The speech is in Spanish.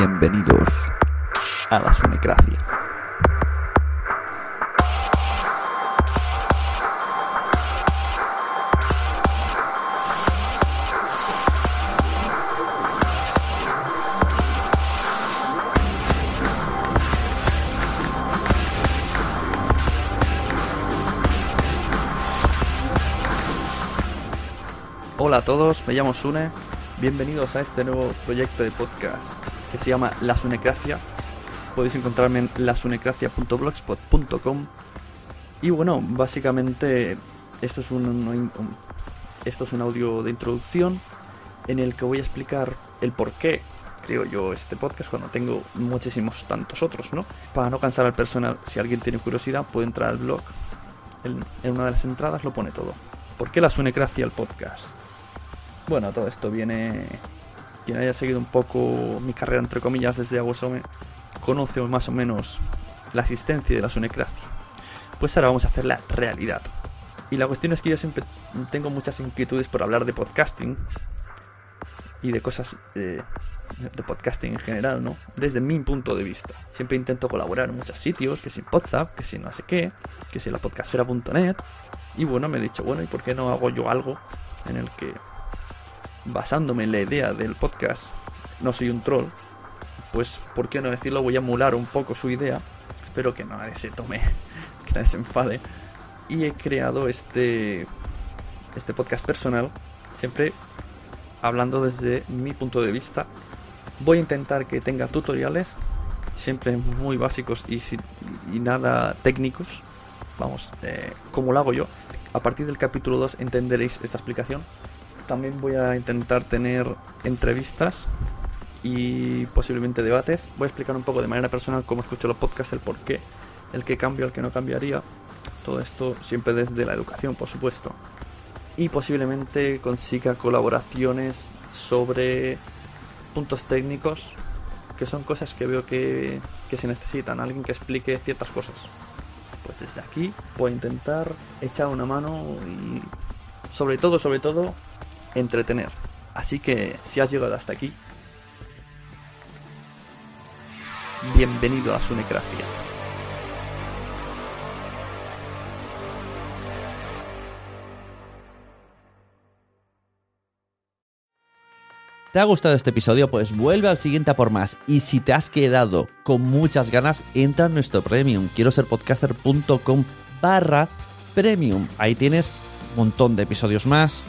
Bienvenidos a la Sunecracia. Hola a todos, me llamo Sune. Bienvenidos a este nuevo proyecto de podcast que se llama La Sunecracia. Podéis encontrarme en lasunecracia.blogspot.com. Y bueno, básicamente esto es un, esto es un audio de introducción en el que voy a explicar el por qué creo yo este podcast cuando tengo muchísimos tantos otros, ¿no? Para no cansar al personal, si alguien tiene curiosidad puede entrar al blog. En, en una de las entradas lo pone todo. ¿Por qué la Sunecracia el podcast? Bueno, todo esto viene. Quien haya seguido un poco mi carrera, entre comillas, desde Aguasome, conoce más o menos la existencia de la Sunecracia. Pues ahora vamos a hacer la realidad. Y la cuestión es que yo siempre tengo muchas inquietudes por hablar de podcasting y de cosas eh, de podcasting en general, ¿no? Desde mi punto de vista. Siempre intento colaborar en muchos sitios, que si Podzap, que si no sé qué, que si la podcastfera.net. Y bueno, me he dicho, bueno, ¿y por qué no hago yo algo en el que basándome en la idea del podcast, no soy un troll, pues, ¿por qué no decirlo? Voy a emular un poco su idea. Espero que nadie se tome, que nadie se enfade. Y he creado este, este podcast personal, siempre hablando desde mi punto de vista. Voy a intentar que tenga tutoriales, siempre muy básicos y, y nada técnicos. Vamos, eh, como lo hago yo. A partir del capítulo 2 entenderéis esta explicación también voy a intentar tener entrevistas y posiblemente debates. Voy a explicar un poco de manera personal cómo escucho los podcasts, el por qué, el que cambio, el que no cambiaría. Todo esto siempre desde la educación, por supuesto. Y posiblemente consiga colaboraciones sobre puntos técnicos, que son cosas que veo que, que se necesitan. Alguien que explique ciertas cosas. Pues desde aquí voy a intentar echar una mano y sobre todo, sobre todo, entretener. Así que si has llegado hasta aquí, bienvenido a Sunecracia. ¿Te ha gustado este episodio? Pues vuelve al siguiente a por más. Y si te has quedado con muchas ganas, entra en nuestro premium. Quiero ser podcaster.com barra premium. Ahí tienes un montón de episodios más,